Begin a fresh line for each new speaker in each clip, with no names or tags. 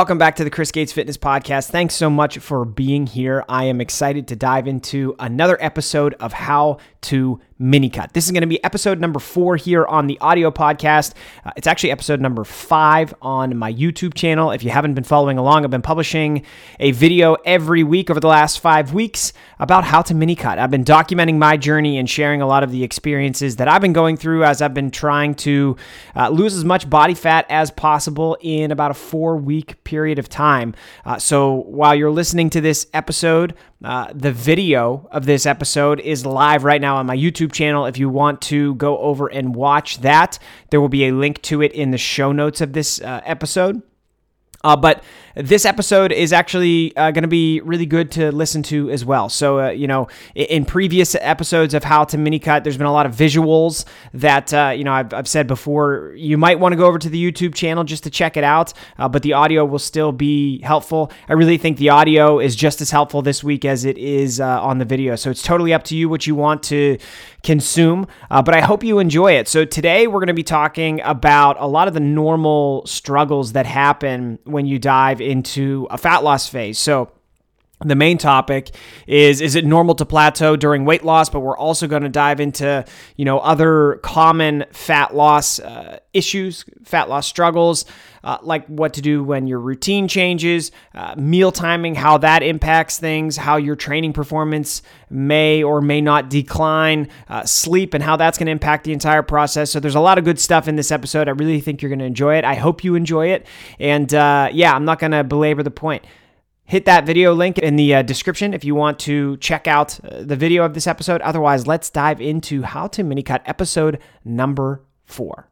Welcome back to the Chris Gates Fitness Podcast. Thanks so much for being here. I am excited to dive into another episode of how to mini cut. This is going to be episode number four here on the audio podcast. Uh, it's actually episode number five on my YouTube channel. If you haven't been following along, I've been publishing a video every week over the last five weeks about how to mini cut. I've been documenting my journey and sharing a lot of the experiences that I've been going through as I've been trying to uh, lose as much body fat as possible in about a four week period of time. Uh, so while you're listening to this episode, uh, the video of this episode is live right now on my YouTube channel. If you want to go over and watch that, there will be a link to it in the show notes of this uh, episode. Uh, but this episode is actually uh, going to be really good to listen to as well. So, uh, you know, in previous episodes of How to Mini Cut, there's been a lot of visuals that, uh, you know, I've, I've, said before. You might want to go over to the YouTube channel just to check it out, uh, but the audio will still be helpful. I really think the audio is just as helpful this week as it is uh, on the video. So, it's totally up to you what you want to consume, but I hope you enjoy it. So, today we're going to be talking about a lot of the normal struggles that happen when you dive into a fat loss phase. So, the main topic is is it normal to plateau during weight loss? But we're also going to dive into you know other common fat loss uh, issues fat loss struggles uh, like what to do when your routine changes uh, meal timing how that impacts things how your training performance may or may not decline uh, sleep and how that's going to impact the entire process. So there's a lot of good stuff in this episode. I really think you're going to enjoy it. I hope you enjoy it. And uh, yeah i'm not going to belabor the point hit that video link in the uh, description if you want to check out uh, the video of this episode. Otherwise, let's dive into how to mini cut episode number four.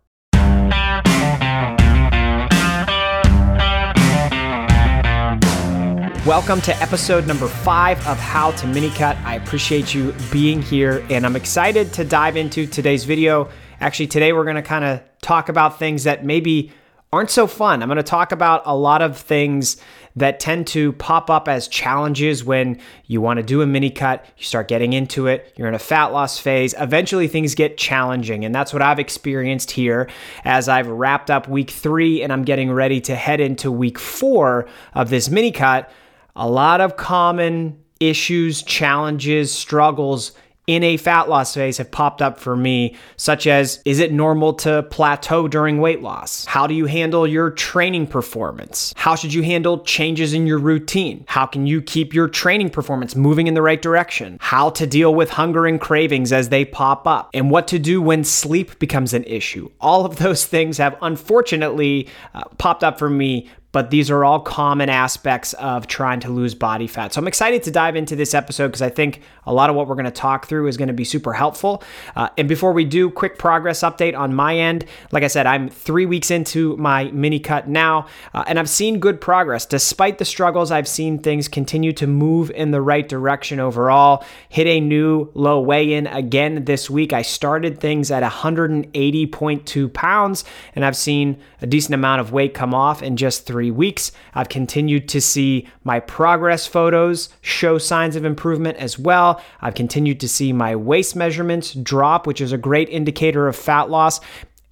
Welcome to episode number five of How to Mini Cut. I appreciate you being here, and I'm excited to dive into today's video. Actually, today we're going to kind of talk about things that maybe aren't so fun. I'm going to talk about a lot of things that tend to pop up as challenges when you want to do a mini cut, you start getting into it, you're in a fat loss phase. Eventually, things get challenging. And that's what I've experienced here as I've wrapped up week three and I'm getting ready to head into week four of this mini cut. A lot of common issues, challenges, struggles in a fat loss phase have popped up for me, such as is it normal to plateau during weight loss? How do you handle your training performance? How should you handle changes in your routine? How can you keep your training performance moving in the right direction? How to deal with hunger and cravings as they pop up? And what to do when sleep becomes an issue? All of those things have unfortunately uh, popped up for me but these are all common aspects of trying to lose body fat. So I'm excited to dive into this episode because I think a lot of what we're going to talk through is going to be super helpful. Uh, and before we do, quick progress update on my end. Like I said, I'm three weeks into my mini cut now, uh, and I've seen good progress. Despite the struggles, I've seen things continue to move in the right direction overall. Hit a new low weigh in again this week. I started things at 180.2 pounds, and I've seen a decent amount of weight come off in just three weeks. I've continued to see my progress photos show signs of improvement as well. I've continued to see my waist measurements drop, which is a great indicator of fat loss.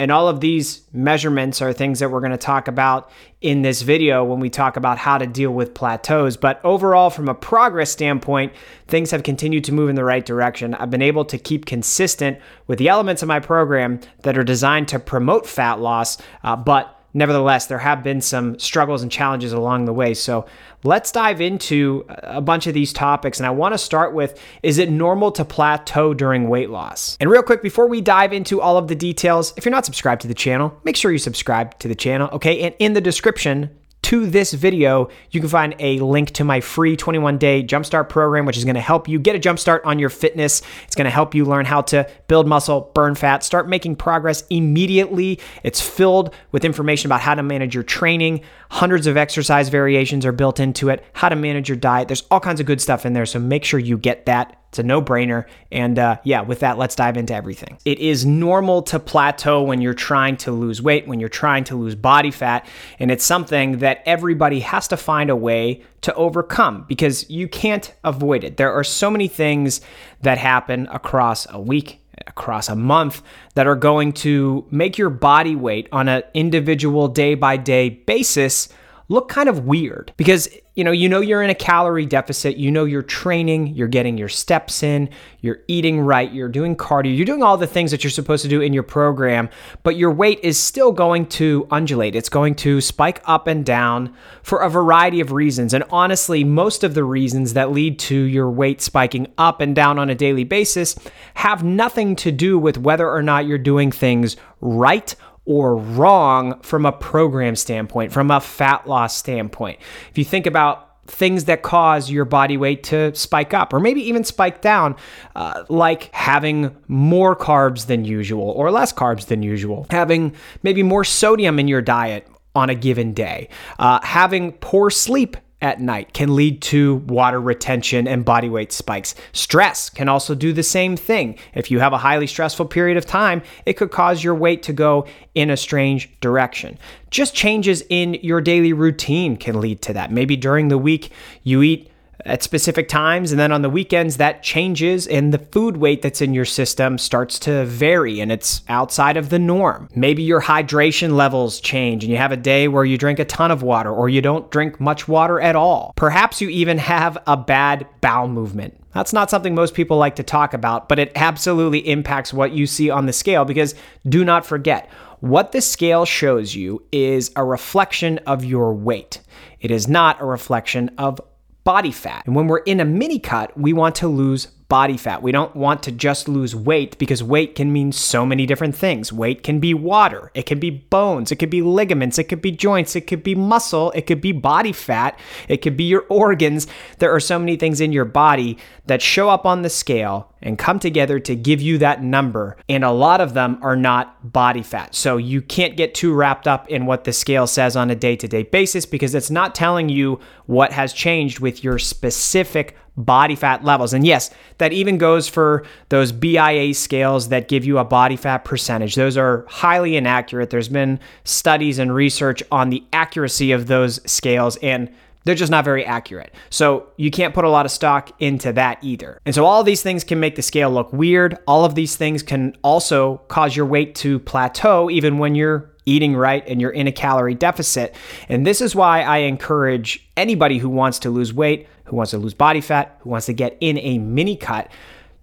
And all of these measurements are things that we're going to talk about in this video when we talk about how to deal with plateaus. But overall, from a progress standpoint, things have continued to move in the right direction. I've been able to keep consistent with the elements of my program that are designed to promote fat loss, uh, but nevertheless, there have been some struggles and challenges along the way. So let's dive into a bunch of these topics. And I want to start with is it normal to plateau during weight loss? And real quick, before we dive into all of the details, if you're not subscribed to the channel, make sure you subscribe to the channel, okay? And in the description, to this video, you can find a link to my free 21 day jumpstart program, which is going to help you get a jumpstart on your fitness. It's going to help you learn how to build muscle, burn fat, start making progress immediately. It's filled with information about how to manage your training. Hundreds of exercise variations are built into it, how to manage your diet. There's all kinds of good stuff in there. So make sure you get that it's a no brainer. And uh, yeah, with that, let's dive into everything. It is normal to plateau when you're trying to lose weight, when you're trying to lose body fat. And it's something that everybody has to find a way to overcome because you can't avoid it. There are so many things that happen across a week, across a month that are going to make your body weight on an individual day by day basis look kind of weird because you know you know you're in a calorie deficit you know you're training you're getting your steps in you're eating right you're doing cardio you're doing all the things that you're supposed to do in your program but your weight is still going to undulate. It's going to spike up and down for a variety of reasons. And honestly most of the reasons that lead to your weight spiking up and down on a daily basis have nothing to do with whether or not you're doing things right or wrong from a program standpoint, from a fat loss standpoint. If you think about things that cause your body weight to spike up or maybe even spike down, uh, like having more carbs than usual or less carbs than usual, having maybe more sodium in your diet on a given day, uh, having poor sleep at night can lead to water retention and body weight spikes. Stress can also do the same thing. If you have a highly stressful period of time, it could cause your weight to go in a strange direction. Just changes in your daily routine can lead to that. Maybe during the week, you eat at specific times. And then on the weekends, that changes and the food weight that's in your system starts to vary and it's outside of the norm. Maybe your hydration levels change and you have a day where you drink a ton of water or you don't drink much water at all. Perhaps you even have a bad bowel movement. That's not something most people like to talk about, but it absolutely impacts what you see on the scale because do not forget, what the scale shows you is a reflection of your weight. It is not a reflection of body fat. And when we're in a mini cut, we want to lose body fat. We don't want to just lose weight because weight can mean so many different things. Weight can be water, it can be bones, it could be ligaments, it could be joints, it could be muscle, it could be body fat, it could be your organs. There are so many things in your body that show up on the scale and come together to give you that number. And a lot of them are not body fat. So you can't get too wrapped up in what the scale says on a day to day basis because it's not telling you what has changed with your specific body fat levels. And yes, that even goes for those BIA scales that give you a body fat percentage. Those are highly inaccurate. There's been studies and research on the accuracy of those scales, and they're just not very accurate. So you can't put a lot of stock into that either. And so all these things can make the scale look weird. All of these things can also cause your weight to plateau even when you're eating right and you're in a calorie deficit. And this is why I encourage anybody who wants to lose weight who wants to lose body fat, who wants to get in a mini cut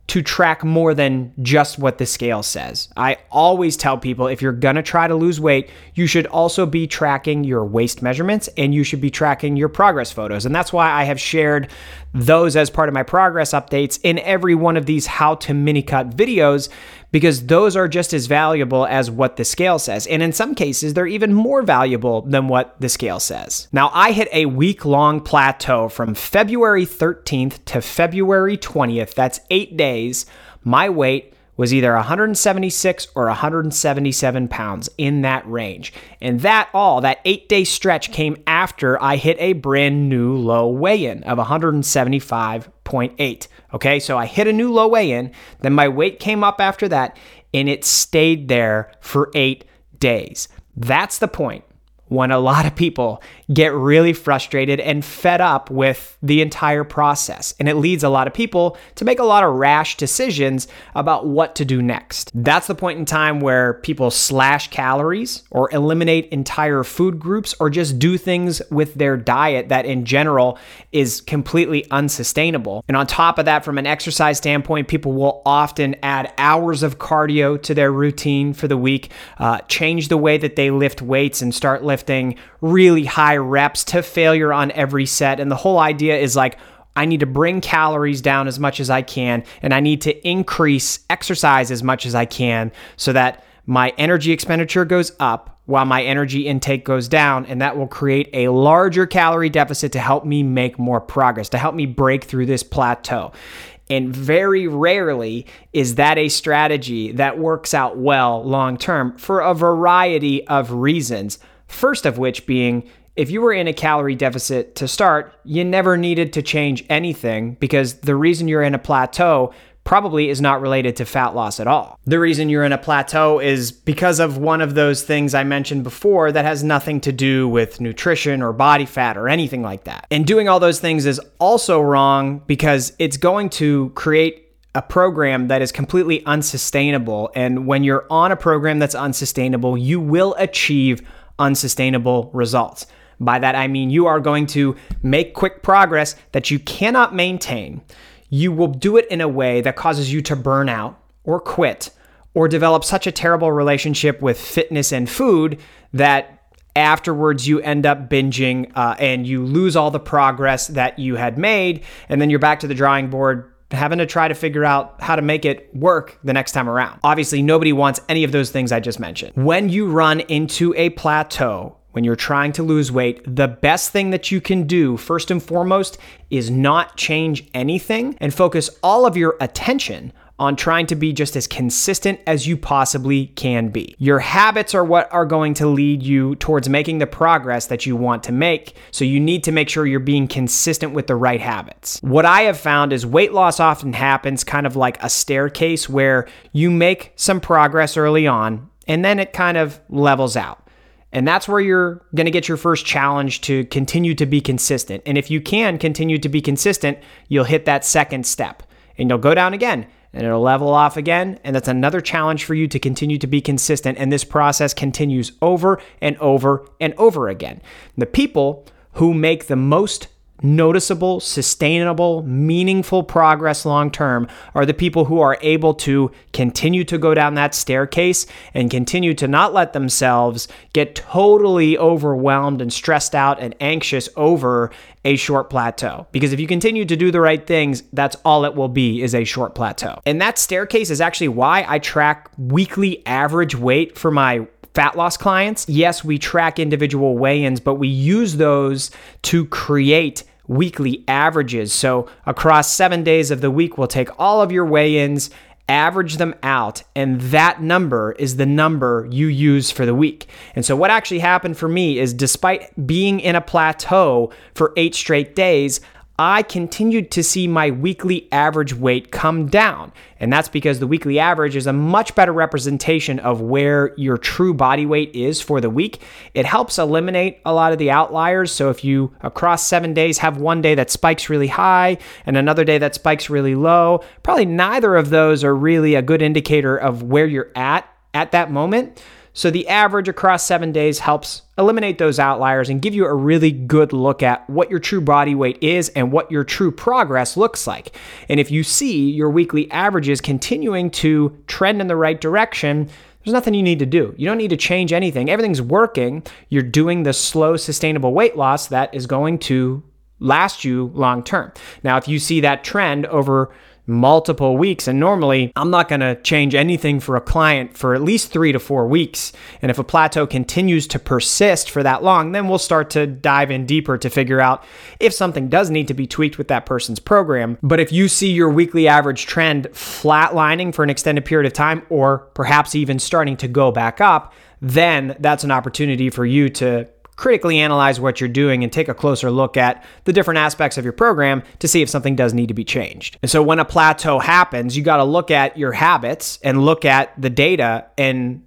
to track more than just what the scale says. I always tell people if you're gonna try to lose weight, you should also be tracking your waist measurements and you should be tracking your progress photos. And that's why I have shared those as part of my progress updates in every one of these how to mini cut videos because those are just as valuable as what the scale says. And in some cases, they're even more valuable than what the scale says. Now, I hit a week long plateau from February 13th to February 20th. That's eight days. My weight was either 176 or 177 pounds in that range. And that all, that eight day stretch came after I hit a brand new low weigh in of 175.8. Okay, so I hit a new low weigh in, then my weight came up after that, and it stayed there for eight days. That's the point when a lot of people get really frustrated and fed up with the entire process. And it leads a lot of people to make a lot of rash decisions about what to do next. That's the point in time where people slash calories or eliminate entire food groups or just do things with their diet that in general is completely unsustainable. And on top of that, from an exercise standpoint, people will often add hours of cardio to their routine for the week, uh, change the way that they lift weights and start lifting really high reps to failure on every set. And the whole idea is like, I need to bring calories down as much as I can, and I need to increase exercise as much as I can so that my energy expenditure goes up while my energy intake goes down, and that will create a larger calorie deficit to help me make more progress, to help me break through this plateau. And very rarely is that a strategy that works out well long term for a variety of reasons. First of which being if you were in a calorie deficit to start, you never needed to change anything because the reason you're in a plateau probably is not related to fat loss at all. The reason you're in a plateau is because of one of those things I mentioned before that has nothing to do with nutrition or body fat or anything like that. And doing all those things is also wrong because it's going to create a program that is completely unsustainable. And when you're on a program that's unsustainable, you will achieve unsustainable results. By that, I mean you are going to make quick progress that you cannot maintain. You will do it in a way that causes you to burn out or quit or develop such a terrible relationship with fitness and food that afterwards you end up binging uh, and you lose all the progress that you had made and then you're back to the drawing board having to try to figure out how to make it work the next time around. Obviously, nobody wants any of those things I just mentioned. When you run into a plateau, when you're trying to lose weight, the best thing that you can do, first and foremost, is not change anything and focus all of your attention on trying to be just as consistent as you possibly can be. Your habits are what are going to lead you towards making the progress that you want to make. So you need to make sure you're being consistent with the right habits. What I have found is weight loss often happens kind of like a staircase where you make some progress early on and then it kind of levels out. And that's where you're going to get your first challenge to continue to be consistent. And if you can continue to be consistent, you'll hit that second step and you'll go down again and it'll level off again. And that's another challenge for you to continue to be consistent. And this process continues over and over and over again. The people who make the most noticeable, sustainable, meaningful progress long term are the people who are able to continue to go down that staircase and continue to not let themselves get totally overwhelmed and stressed out and anxious over a short plateau. Because if you continue to do the right things, that's all it will be is a short plateau. And that staircase is actually why I track weekly average weight for my fat loss clients, yes, we track individual weigh ins, but we use those to create weekly averages. So across seven days of the week, we'll take all of your weigh ins, average them out, and that number is the number you use for the week. And so, what actually happened for me is despite being in a plateau for eight straight days, I continued to see my weekly average weight come down. And that's because the weekly average is a much better representation of where your true body weight is for the week. It helps eliminate a lot of the outliers. So if you across seven days have one day that spikes really high and another day that spikes really low, probably neither of those are really a good indicator of where you're at at that moment. So the average across seven days helps eliminate those outliers and give you a really good look at what your true body weight is and what your true progress looks like. And if you see your weekly averages continuing to trend in the right direction, there's nothing you need to do. You don't need to change anything. Everything's working. You're doing the slow, sustainable weight loss that is going to last you long term. Now, if you see that trend over multiple weeks. And normally, I'm not going to change anything for a client for at least three to four weeks. And if a plateau continues to persist for that long, then we'll start to dive in deeper to figure out if something does need to be tweaked with that person's program. But if you see your weekly average trend flatlining for an extended period of time, or perhaps even starting to go back up, then that's an opportunity for you to critically analyze what you're doing and take a closer look at the different aspects of your program to see if something does need to be changed. And so when a plateau happens, you got to look at your habits and look at the data and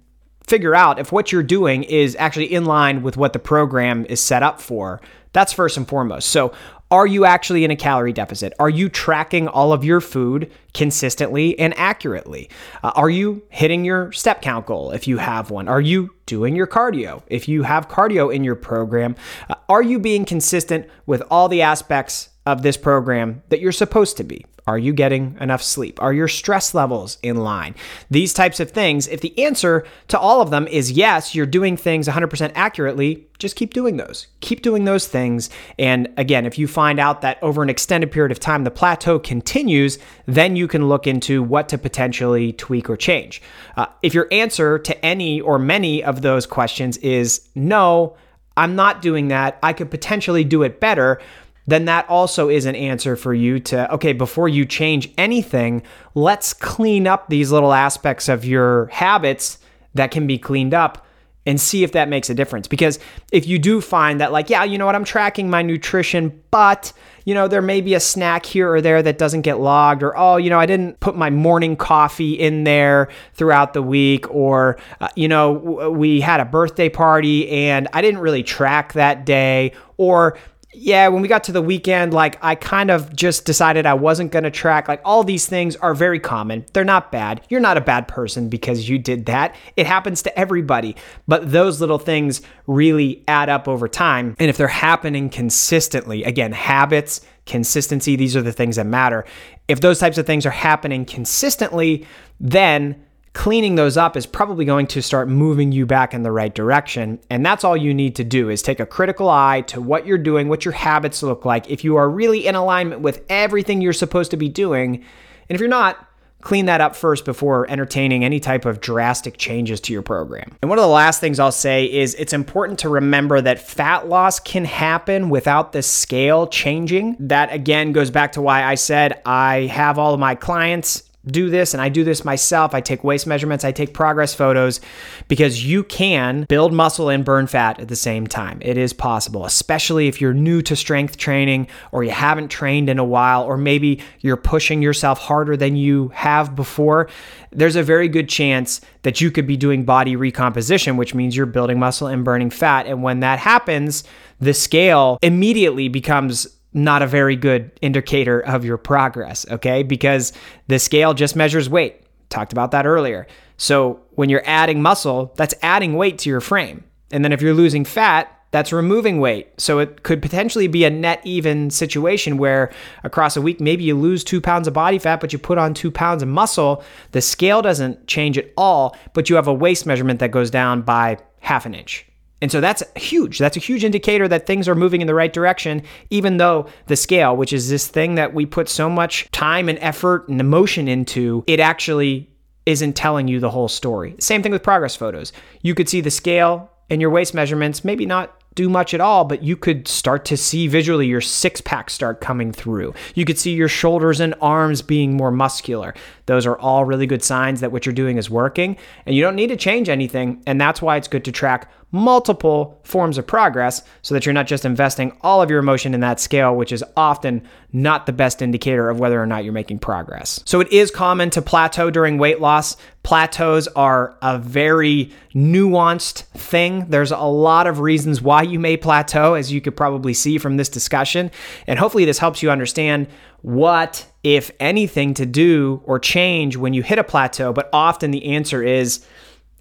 figure out if what you're doing is actually in line with what the program is set up for. That's first and foremost. So, are you actually in a calorie deficit? Are you tracking all of your food consistently and accurately? Uh, are you hitting your step count goal if you have one? Are you doing your cardio if you have cardio in your program? Uh, are you being consistent with all the aspects of this program that you're supposed to be? Are you getting enough sleep? Are your stress levels in line? These types of things. If the answer to all of them is yes, you're doing things 100% accurately, just keep doing those. Keep doing those things. And again, if you find out that over an extended period of time the plateau continues, then you can look into what to potentially tweak or change. Uh, if your answer to any or many of those questions is no, I'm not doing that, I could potentially do it better then that also is an answer for you to, okay, before you change anything, let's clean up these little aspects of your habits that can be cleaned up and see if that makes a difference. Because if you do find that, like, yeah, you know what, I'm tracking my nutrition, but, you know, there may be a snack here or there that doesn't get logged, or, oh, you know, I didn't put my morning coffee in there throughout the week, or, uh, you know, we had a birthday party and I didn't really track that day, or, yeah, when we got to the weekend, like I kind of just decided I wasn't going to track. Like all these things are very common. They're not bad. You're not a bad person because you did that. It happens to everybody. But those little things really add up over time. And if they're happening consistently, again, habits, consistency, these are the things that matter. If those types of things are happening consistently, then cleaning those up is probably going to start moving you back in the right direction. And that's all you need to do is take a critical eye to what you're doing, what your habits look like. If you are really in alignment with everything you're supposed to be doing, and if you're not, clean that up first before entertaining any type of drastic changes to your program. And one of the last things I'll say is it's important to remember that fat loss can happen without the scale changing. That again goes back to why I said I have all of my clients do this and I do this myself. I take waist measurements, I take progress photos because you can build muscle and burn fat at the same time. It is possible, especially if you're new to strength training or you haven't trained in a while, or maybe you're pushing yourself harder than you have before. There's a very good chance that you could be doing body recomposition, which means you're building muscle and burning fat. And when that happens, the scale immediately becomes not a very good indicator of your progress, okay? Because the scale just measures weight. Talked about that earlier. So when you're adding muscle, that's adding weight to your frame. And then if you're losing fat, that's removing weight. So it could potentially be a net even situation where across a week, maybe you lose two pounds of body fat, but you put on two pounds of muscle. The scale doesn't change at all, but you have a waist measurement that goes down by half an inch. And so that's huge. That's a huge indicator that things are moving in the right direction, even though the scale, which is this thing that we put so much time and effort and emotion into, it actually isn't telling you the whole story. Same thing with progress photos. You could see the scale and your waist measurements, maybe not do much at all, but you could start to see visually your six pack start coming through. You could see your shoulders and arms being more muscular. Those are all really good signs that what you're doing is working, and you don't need to change anything. And that's why it's good to track multiple forms of progress so that you're not just investing all of your emotion in that scale, which is often not the best indicator of whether or not you're making progress. So it is common to plateau during weight loss. Plateaus are a very nuanced thing. There's a lot of reasons why you may plateau, as you could probably see from this discussion. And hopefully, this helps you understand what, if anything, to do or change when you hit a plateau. But often the answer is,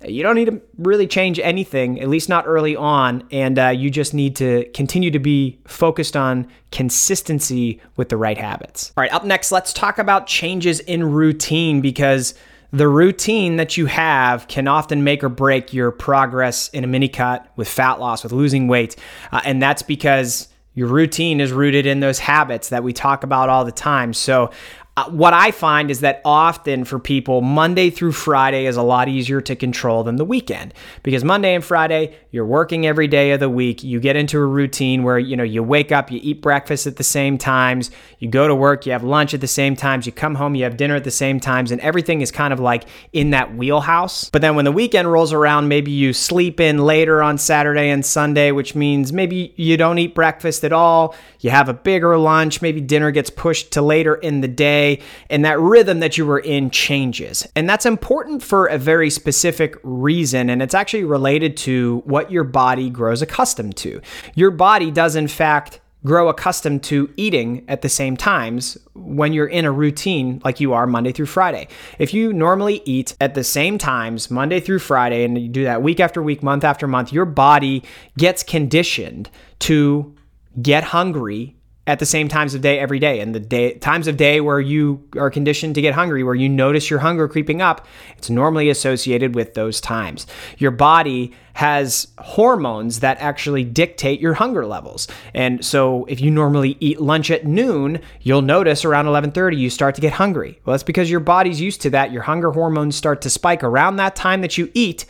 you don't need to really change anything, at least not early on. And uh, you just need to continue to be focused on consistency with the right habits. All right, up next, let's talk about changes in routine because the routine that you have can often make or break your progress in a mini cut with fat loss, with losing weight. Uh, and that's because your routine is rooted in those habits that we talk about all the time. So Uh, what I find is that often for people, Monday through Friday is a lot easier to control than the weekend because Monday and Friday, you're working every day of the week. You get into a routine where, you know, you wake up, you eat breakfast at the same times, you go to work, you have lunch at the same times, you come home, you have dinner at the same times, and everything is kind of like in that wheelhouse. But then when the weekend rolls around, maybe you sleep in later on Saturday and Sunday, which means maybe you don't eat breakfast at all, you have a bigger lunch, maybe dinner gets pushed to later in the day and that rhythm that you were in changes. And that's important for a very specific reason. And it's actually related to what your body grows accustomed to. Your body does, in fact, grow accustomed to eating at the same times when you're in a routine like you are Monday through Friday. If you normally eat at the same times Monday through Friday and you do that week after week, month after month, your body gets conditioned to get hungry at the same times of day every day. And the day, times of day where you are conditioned to get hungry, where you notice your hunger creeping up, it's normally associated with those times. Your body has hormones that actually dictate your hunger levels. And so if you normally eat lunch at noon, you'll notice around 11:30 you start to get hungry. Well, that's because your body's used to that. Your hunger hormones start to spike around that time that you eat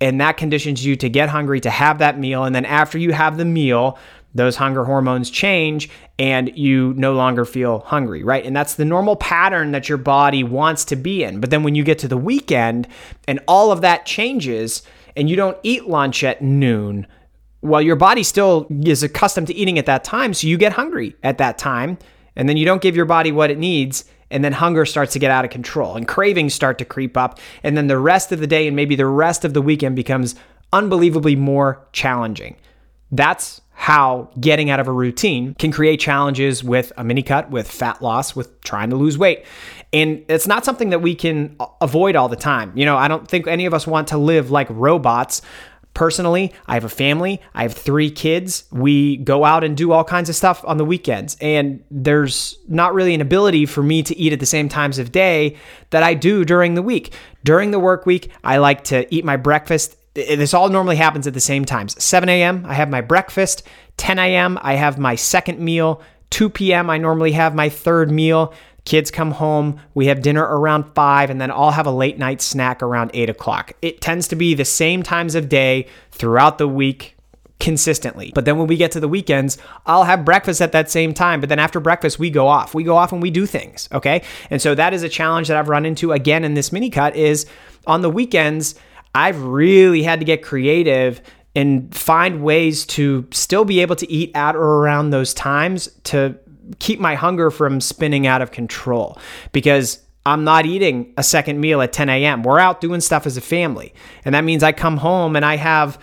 and that conditions you to get hungry to have that meal and then after you have the meal those hunger hormones change and you no longer feel hungry, right? And that's the normal pattern that your body wants to be in. But then when you get to the weekend and all of that changes and you don't eat lunch at noon, well, your body still is accustomed to eating at that time. So you get hungry at that time and then you don't give your body what it needs. And then hunger starts to get out of control and cravings start to creep up. And then the rest of the day and maybe the rest of the weekend becomes unbelievably more challenging. That's how getting out of a routine can create challenges with a mini cut, with fat loss, with trying to lose weight. And it's not something that we can avoid all the time. You know, I don't think any of us want to live like robots. Personally, I have a family. I have three kids. We go out and do all kinds of stuff on the weekends. And there's not really an ability for me to eat at the same times of day that I do during the week. During the work week, I like to eat my breakfast this all normally happens at the same times 7 a.m i have my breakfast 10 a.m i have my second meal 2 p.m i normally have my third meal Kids come home, we have dinner around five, and then I'll have a late night snack around eight o'clock. It tends to be the same times of day throughout the week consistently. But then when we get to the weekends, I'll have breakfast at that same time. But then after breakfast, we go off. We go off and we do things. Okay. And so that is a challenge that I've run into again in this mini cut is on the weekends, I've really had to get creative and find ways to still be able to eat at or around those times to keep my hunger from spinning out of control because I'm not eating a second meal at 10 a.m. We're out doing stuff as a family. And that means I come home and I have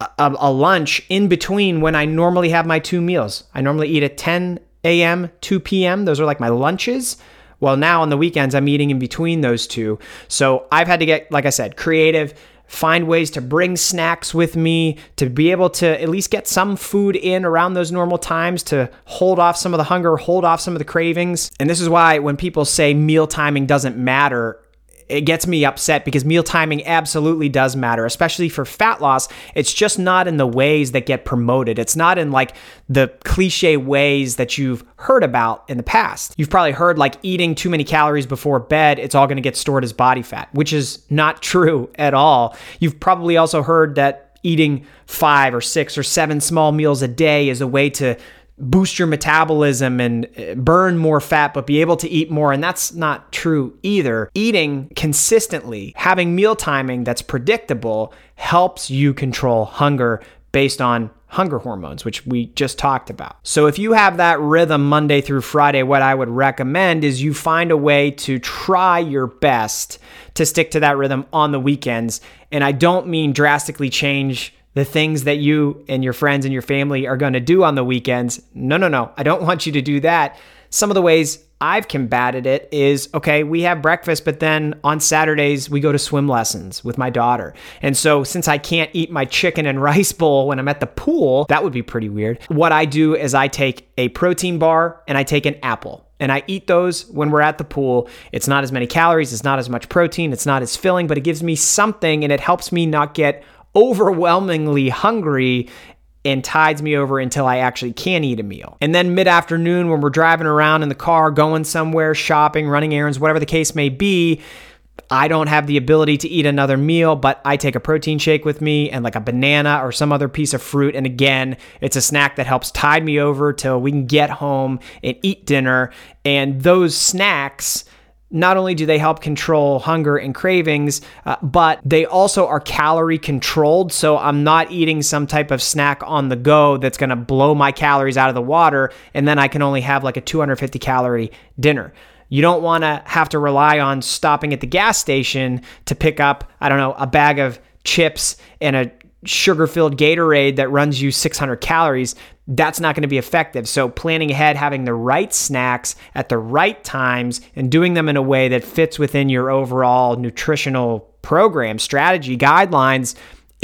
a, a, lunch in between when I normally have my two meals. I normally eat at 10 a.m., 2 p.m. Those are like my lunches. Well, now on the weekends, I'm eating in between those two. So I've had to get, like I said, creative find ways to bring snacks with me, to be able to at least get some food in around those normal times to hold off some of the hunger, hold off some of the cravings. And this is why when people say meal timing doesn't matter, it gets me upset because meal timing absolutely does matter, especially for fat loss. It's just not in the ways that get promoted. It's not in like the cliche ways that you've heard about in the past. You've probably heard like eating too many calories before bed, it's all going to get stored as body fat, which is not true at all. You've probably also heard that eating five or six or seven small meals a day is a way to boost your metabolism and uh, burn more fat, but be able to eat more. And that's not true either. Eating consistently, having meal timing that's predictable helps you control hunger based on hunger hormones, which we just talked about. So, if you have that rhythm Monday through Friday, what I would recommend is you find a way to try your best to stick to that rhythm on the weekends. And I don't mean drastically change the things that you and your friends and your family are going to do on the weekends. No, no, no. I don't want you to do that. Some of the ways I've combated it is okay, we have breakfast, but then on Saturdays we go to swim lessons with my daughter. And so since I can't eat my chicken and rice bowl when I'm at the pool, that would be pretty weird. What I do is I take a protein bar and I take an apple and I eat those when we're at the pool. It's not as many calories, it's not as much protein, it's not as filling, but it gives me something and it helps me not get overwhelmingly hungry and tides me over until I actually can eat a meal. And then mid afternoon, when we're driving around in the car, going somewhere, shopping, running errands, whatever the case may be, I don't have the ability to eat another meal, but I take a protein shake with me and like a banana or some other piece of fruit. And again, it's a snack that helps tide me over till we can get home and eat dinner. And those snacks, not only do they help control hunger and cravings, uh, but they also are calorie controlled. So I'm not eating some type of snack on the go that's going to blow my calories out of the water. And then I can only have like a 250 calorie dinner. You don't want to have to rely on stopping at the gas station to pick up, I don't know, a bag of chips and a sugar filled Gatorade that runs you 600 calories, that's not going to be effective. So, planning ahead, having the right snacks at the right times, and doing them in a way that fits within your overall nutritional program, strategy, guidelines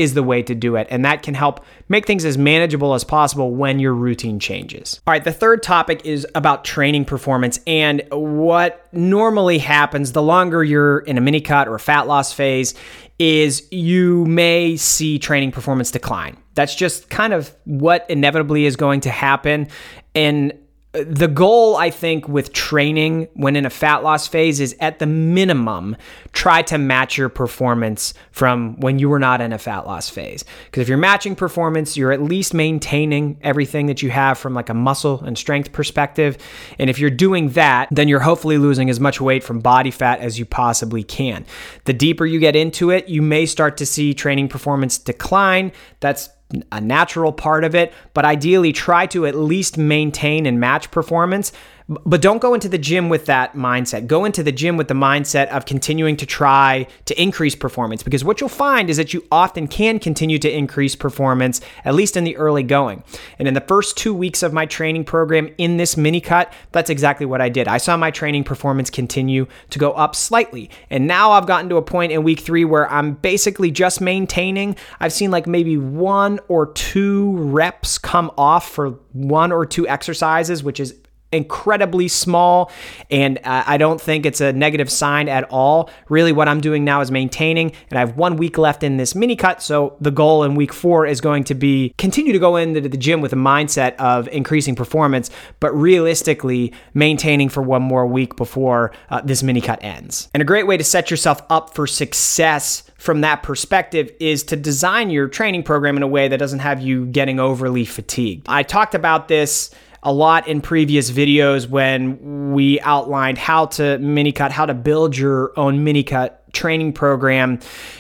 is the way to do it. And that can help make things as manageable as possible when your routine changes. All right, the third topic is about training performance. And what normally happens the longer you're in a mini cut or a fat loss phase is you may see training performance decline. That's just kind of what inevitably is going to happen. And the goal, I think, with training when in a fat loss phase is at the minimum, try to match your performance from when you were not in a fat loss phase. Because if you're matching performance, you're at least maintaining everything that you have from like a muscle and strength perspective. And if you're doing that, then you're hopefully losing as much weight from body fat as you possibly can. The deeper you get into it, you may start to see training performance decline. That's a natural part of it, but ideally try to at least maintain and match performance But don't go into the gym with that mindset. Go into the gym with the mindset of continuing to try to increase performance because what you'll find is that you often can continue to increase performance, at least in the early going. And in the first two weeks of my training program in this mini cut, that's exactly what I did. I saw my training performance continue to go up slightly. And now I've gotten to a point in week three where I'm basically just maintaining. I've seen like maybe one or two reps come off for one or two exercises, which is incredibly small and I don't think it's a negative sign at all. Really what I'm doing now is maintaining and I have 1 week left in this mini cut so the goal in week 4 is going to be continue to go into the gym with a mindset of increasing performance but realistically maintaining for one more week before uh, this mini cut ends. And a great way to set yourself up for success from that perspective is to design your training program in a way that doesn't have you getting overly fatigued. I talked about this a lot in previous videos when we outlined how to mini cut, how to build your own mini cut training program.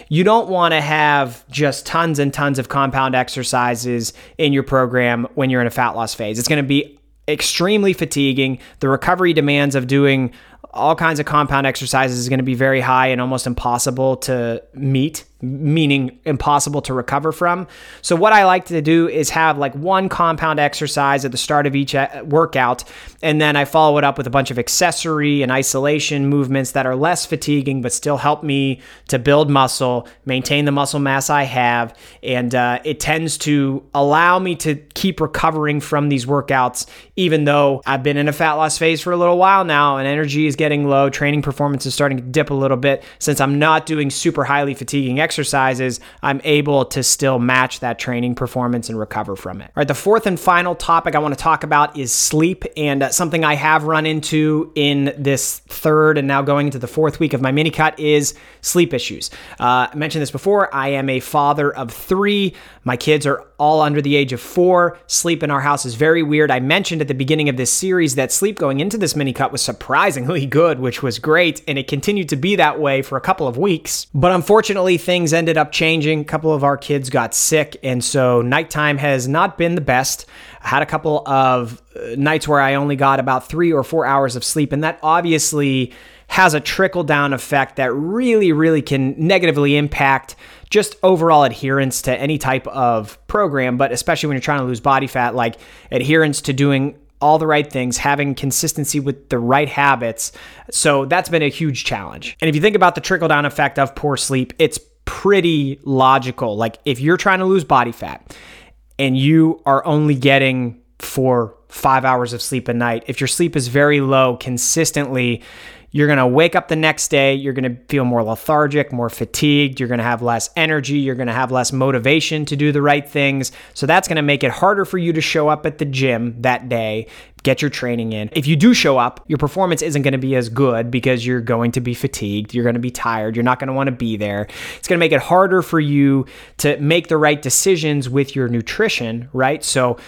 You don't want to have just tons and tons of compound exercises in your program when you're in a fat loss phase. It's going to be extremely fatiguing. The recovery demands of doing all kinds of compound exercises is going to be very high and almost impossible to meet meaning impossible to recover from. So what I like to do is have like one compound exercise at the start of each uh, workout and then I follow it up with a bunch of accessory and isolation movements that are less fatiguing but still help me to build muscle, maintain the muscle mass I have and uh, it tends to allow me to keep recovering from these workouts even though I've been in a fat loss phase for a little while now and energy is getting low, training performance is starting to dip a little bit since I'm not doing super highly fatiguing exercises exercises, I'm able to still match that training performance and recover from it. All right, the fourth and final topic I want to talk about is sleep, and uh, something I have run into in this third and now going into the fourth week of my mini cut is sleep issues. Uh, I mentioned this before. I am a father of three. My kids are all under the age of four. Sleep in our house is very weird. I mentioned at the beginning of this series that sleep going into this mini cut was surprisingly good, which was great, and it continued to be that way for a couple of weeks. But unfortunately, things ended up changing. A couple of our kids got sick, and so nighttime has not been the best. I had a couple of uh, nights where I only got about three or four hours of sleep, and that obviously has a trickle down effect that really, really can negatively impact just overall adherence to any type of program, but especially when you're trying to lose body fat, like adherence to doing all the right things, having consistency with the right habits. So that's been a huge challenge. And if you think about the trickle down effect of poor sleep, it's pretty logical. Like if you're trying to lose body fat and you are only getting four, five hours of sleep a night, if your sleep is very low consistently, you're going to wake up the next day. You're going to feel more lethargic, more fatigued. You're going to have less energy. You're going to have less motivation to do the right things. So that's going to make it harder for you to show up at the gym that day, get your training in. If you do show up, your performance isn't going to be as good because you're going to be fatigued. You're going to be tired. You're not going to want to be there. It's going to make it harder for you to make the right decisions with your nutrition, right? So,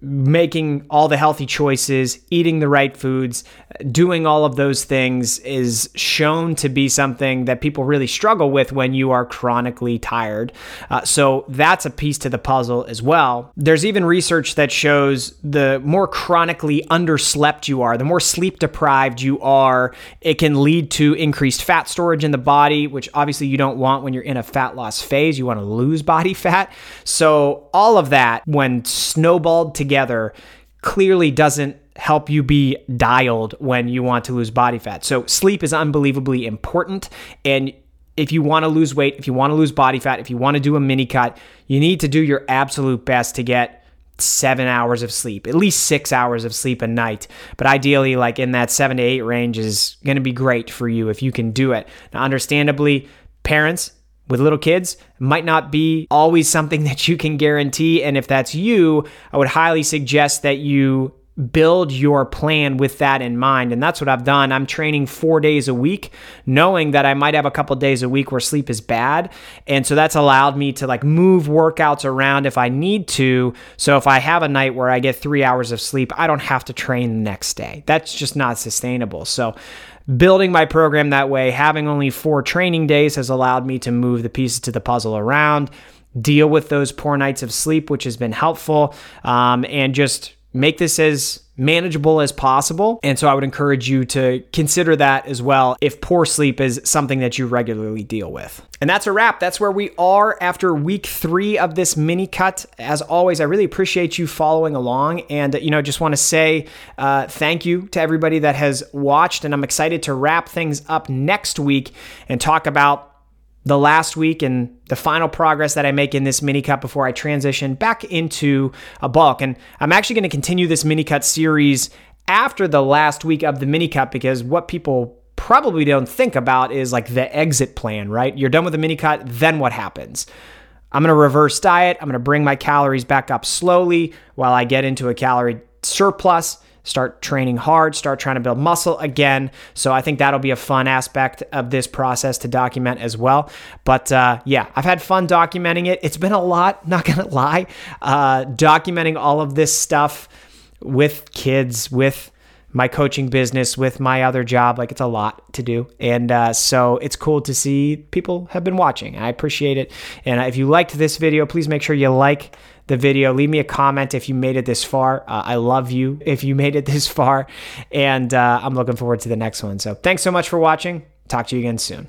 making all the healthy choices, eating the right foods, doing all of those things is shown to be something that people really struggle with when you are chronically tired. Uh, so that's a piece to the puzzle as well. There's even research that shows the more chronically underslept you are, the more sleep deprived you are, it can lead to increased fat storage in the body, which obviously you don't want when you're in a fat loss phase. You want to lose body fat. So all of that, when snowballed together, clearly doesn't help you be dialed when you want to lose body fat. So sleep is unbelievably important and if you want to lose weight, if you want to lose body fat, if you want to do a mini cut, you need to do your absolute best to get 7 hours of sleep, at least 6 hours of sleep a night. But ideally like in that 7 to 8 range is going to be great for you if you can do it. Now understandably, parents with little kids might not be always something that you can guarantee. And if that's you, I would highly suggest that you build your plan with that in mind. And that's what I've done. I'm training four days a week, knowing that I might have a couple days a week where sleep is bad. And so that's allowed me to like move workouts around if I need to. So if I have a night where I get three hours of sleep, I don't have to train the next day. That's just not sustainable. So building my program that way, having only four training days has allowed me to move the pieces to the puzzle around. Deal with those poor nights of sleep, which has been helpful, um, and just make this as manageable as possible. And so I would encourage you to consider that as well if poor sleep is something that you regularly deal with. And that's a wrap. That's where we are after week three of this mini cut. As always, I really appreciate you following along. And, you know, just want to say uh, thank you to everybody that has watched. And I'm excited to wrap things up next week and talk about the last week and the final progress that I make in this mini cut before I transition back into a bulk. And I'm actually going to continue this mini cut series after the last week of the mini cut because what people probably don't think about is like the exit plan, right? You're done with the mini cut, then what happens? I'm going to reverse diet. I'm going to bring my calories back up slowly while I get into a calorie surplus start training hard, start trying to build muscle again. So I think that'll be a fun aspect of this process to document as well. But uh, yeah, I've had fun documenting it. It's been a lot, not gonna lie, uh, documenting all of this stuff with kids, with my coaching business with my other job. Like it's a lot to do. And uh, so it's cool to see people have been watching. I appreciate it. And if you liked this video, please make sure you like, the video. Leave me a comment if you made it this far. Uh, I love you if you made it this far. And uh, I'm looking forward to the next one. So thanks so much for watching. Talk to you again soon.